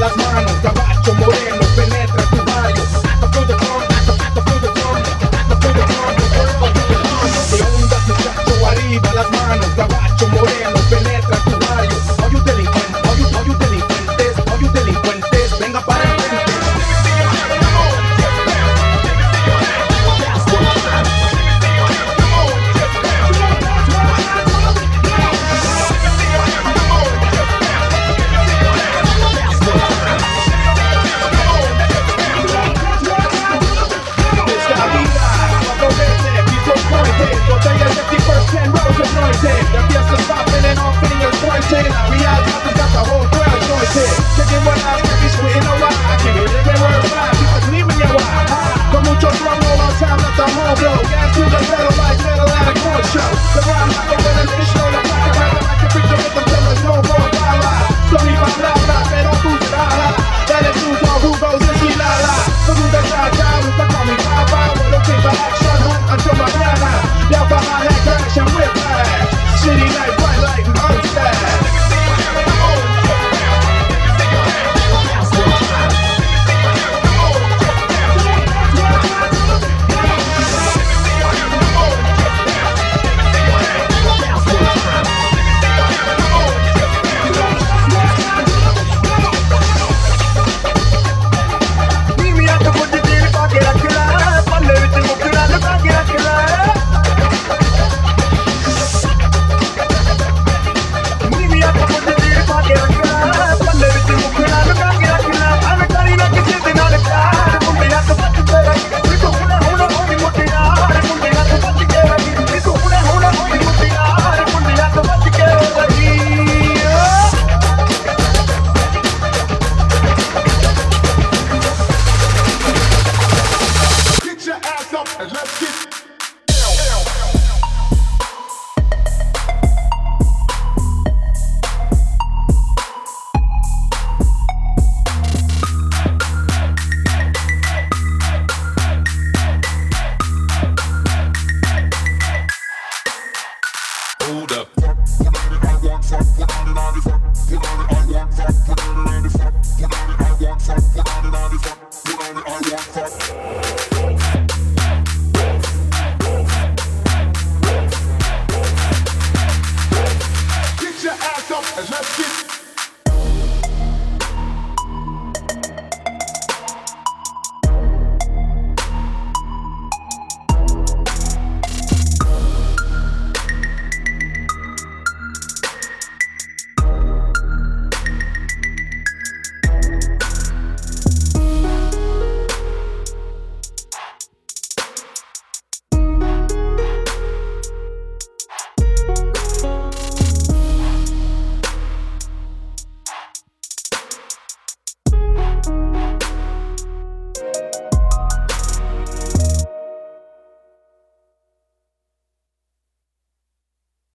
las manos, caballo moreno, penetra tu barrio. Arriba las manos, moreno, penetra tu barrio. Hoy un delincuente. We're back. City hold up. Get your ass up and let's get